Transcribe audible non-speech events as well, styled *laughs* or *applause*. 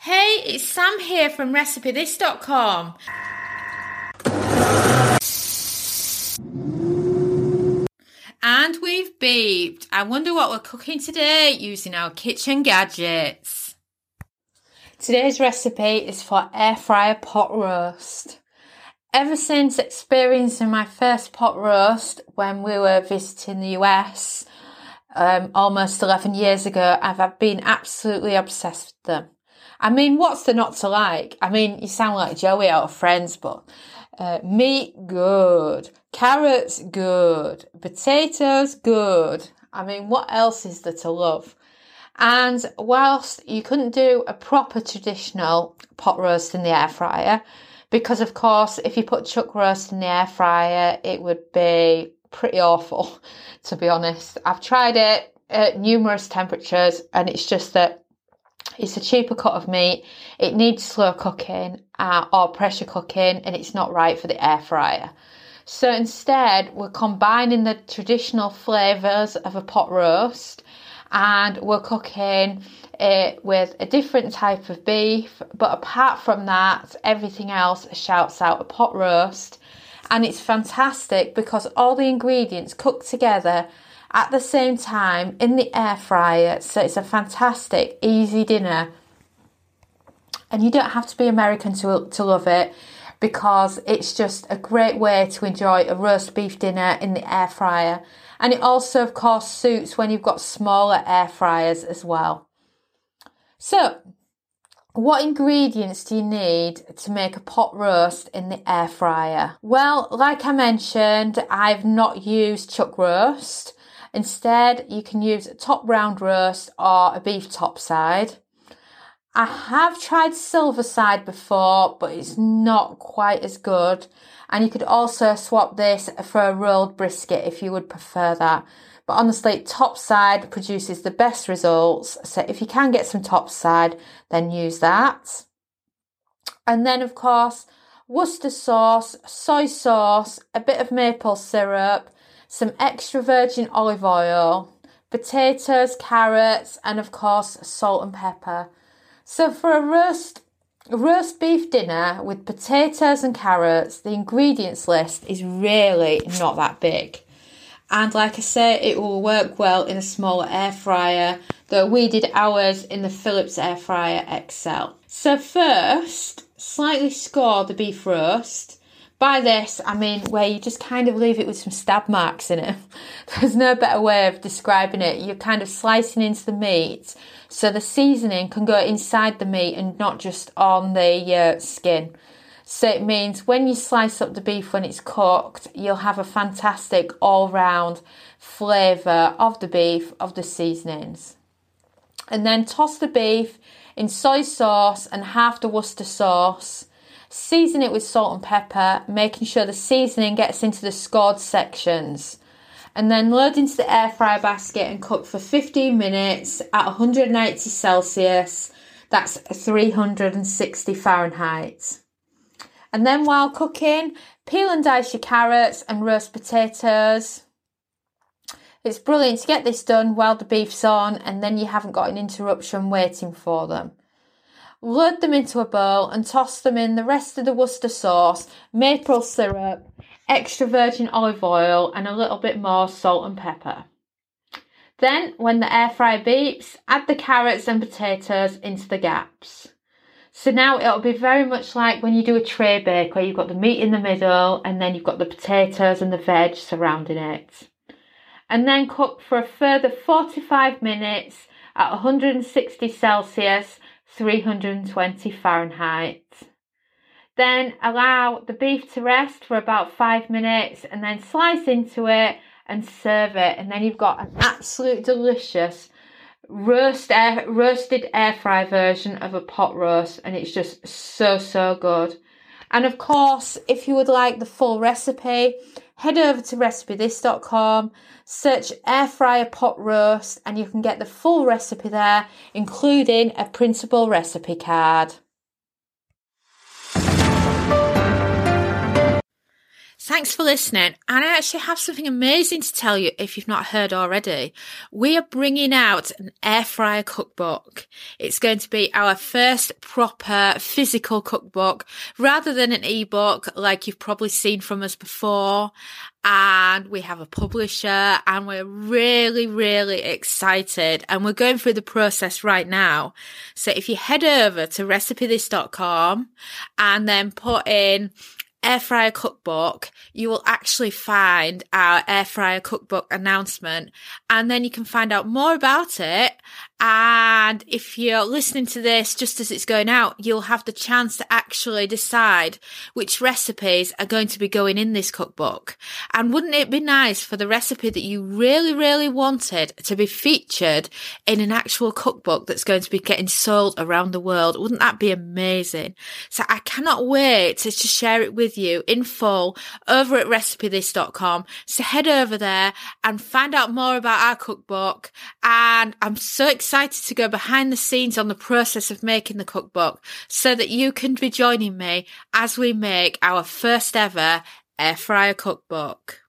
Hey, it's Sam here from RecipeThis.com. And we've beeped. I wonder what we're cooking today using our kitchen gadgets. Today's recipe is for air fryer pot roast. Ever since experiencing my first pot roast when we were visiting the US um, almost 11 years ago, I've been absolutely obsessed with them. I mean, what's there not to like? I mean, you sound like Joey out of Friends, but uh, meat, good. Carrots, good. Potatoes, good. I mean, what else is there to love? And whilst you couldn't do a proper traditional pot roast in the air fryer, because of course, if you put chuck roast in the air fryer, it would be pretty awful, *laughs* to be honest. I've tried it at numerous temperatures and it's just that it's a cheaper cut of meat. It needs slow cooking uh, or pressure cooking, and it's not right for the air fryer. So instead, we're combining the traditional flavours of a pot roast and we're cooking it with a different type of beef. But apart from that, everything else shouts out a pot roast. And it's fantastic because all the ingredients cook together at the same time in the air fryer. So it's a fantastic, easy dinner. And you don't have to be American to, to love it because it's just a great way to enjoy a roast beef dinner in the air fryer. And it also, of course, suits when you've got smaller air fryers as well. So, what ingredients do you need to make a pot roast in the air fryer? Well, like I mentioned, I've not used chuck roast. Instead, you can use a top round roast or a beef top side. I have tried silver side before, but it's not quite as good. And you could also swap this for a rolled brisket if you would prefer that. But honestly, top side produces the best results. So if you can get some top side, then use that. And then, of course, Worcester sauce, soy sauce, a bit of maple syrup, some extra virgin olive oil, potatoes, carrots, and of course, salt and pepper. So for a roast roast beef dinner with potatoes and carrots, the ingredients list is really not that big. And like I say, it will work well in a smaller air fryer, though we did ours in the Philips Air Fryer XL. So first, slightly score the beef roast by this, I mean where you just kind of leave it with some stab marks in it. *laughs* There's no better way of describing it. You're kind of slicing into the meat so the seasoning can go inside the meat and not just on the uh, skin. So it means when you slice up the beef when it's cooked, you'll have a fantastic all round flavour of the beef, of the seasonings. And then toss the beef in soy sauce and half the Worcester sauce Season it with salt and pepper, making sure the seasoning gets into the scored sections. And then load into the air fryer basket and cook for 15 minutes at 180 Celsius. That's 360 Fahrenheit. And then while cooking, peel and dice your carrots and roast potatoes. It's brilliant to get this done while the beef's on and then you haven't got an interruption waiting for them. Load them into a bowl and toss them in the rest of the Worcester sauce, maple syrup, extra virgin olive oil, and a little bit more salt and pepper. Then, when the air fryer beeps, add the carrots and potatoes into the gaps. So now it'll be very much like when you do a tray bake where you've got the meat in the middle and then you've got the potatoes and the veg surrounding it. And then cook for a further 45 minutes at 160 Celsius 320 Fahrenheit. Then allow the beef to rest for about five minutes and then slice into it and serve it. And then you've got an absolute delicious roast air, roasted air fry version of a pot roast. And it's just so, so good. And of course, if you would like the full recipe, head over to recipethis.com, search air fryer pot roast, and you can get the full recipe there, including a printable recipe card. Thanks for listening. And I actually have something amazing to tell you if you've not heard already. We are bringing out an air fryer cookbook. It's going to be our first proper physical cookbook rather than an ebook like you've probably seen from us before. And we have a publisher and we're really, really excited and we're going through the process right now. So if you head over to recipethis.com and then put in air fryer cookbook, you will actually find our air fryer cookbook announcement and then you can find out more about it and if you're listening to this just as it's going out, you'll have the chance to actually decide which recipes are going to be going in this cookbook. And wouldn't it be nice for the recipe that you really, really wanted to be featured in an actual cookbook that's going to be getting sold around the world? Wouldn't that be amazing? So I cannot wait to, to share it with you in full over at recipethis.com. So head over there and find out more about our cookbook. And I'm so excited to go behind the scenes on the process of making the cookbook so that you can be joining me as we make our first ever air fryer cookbook.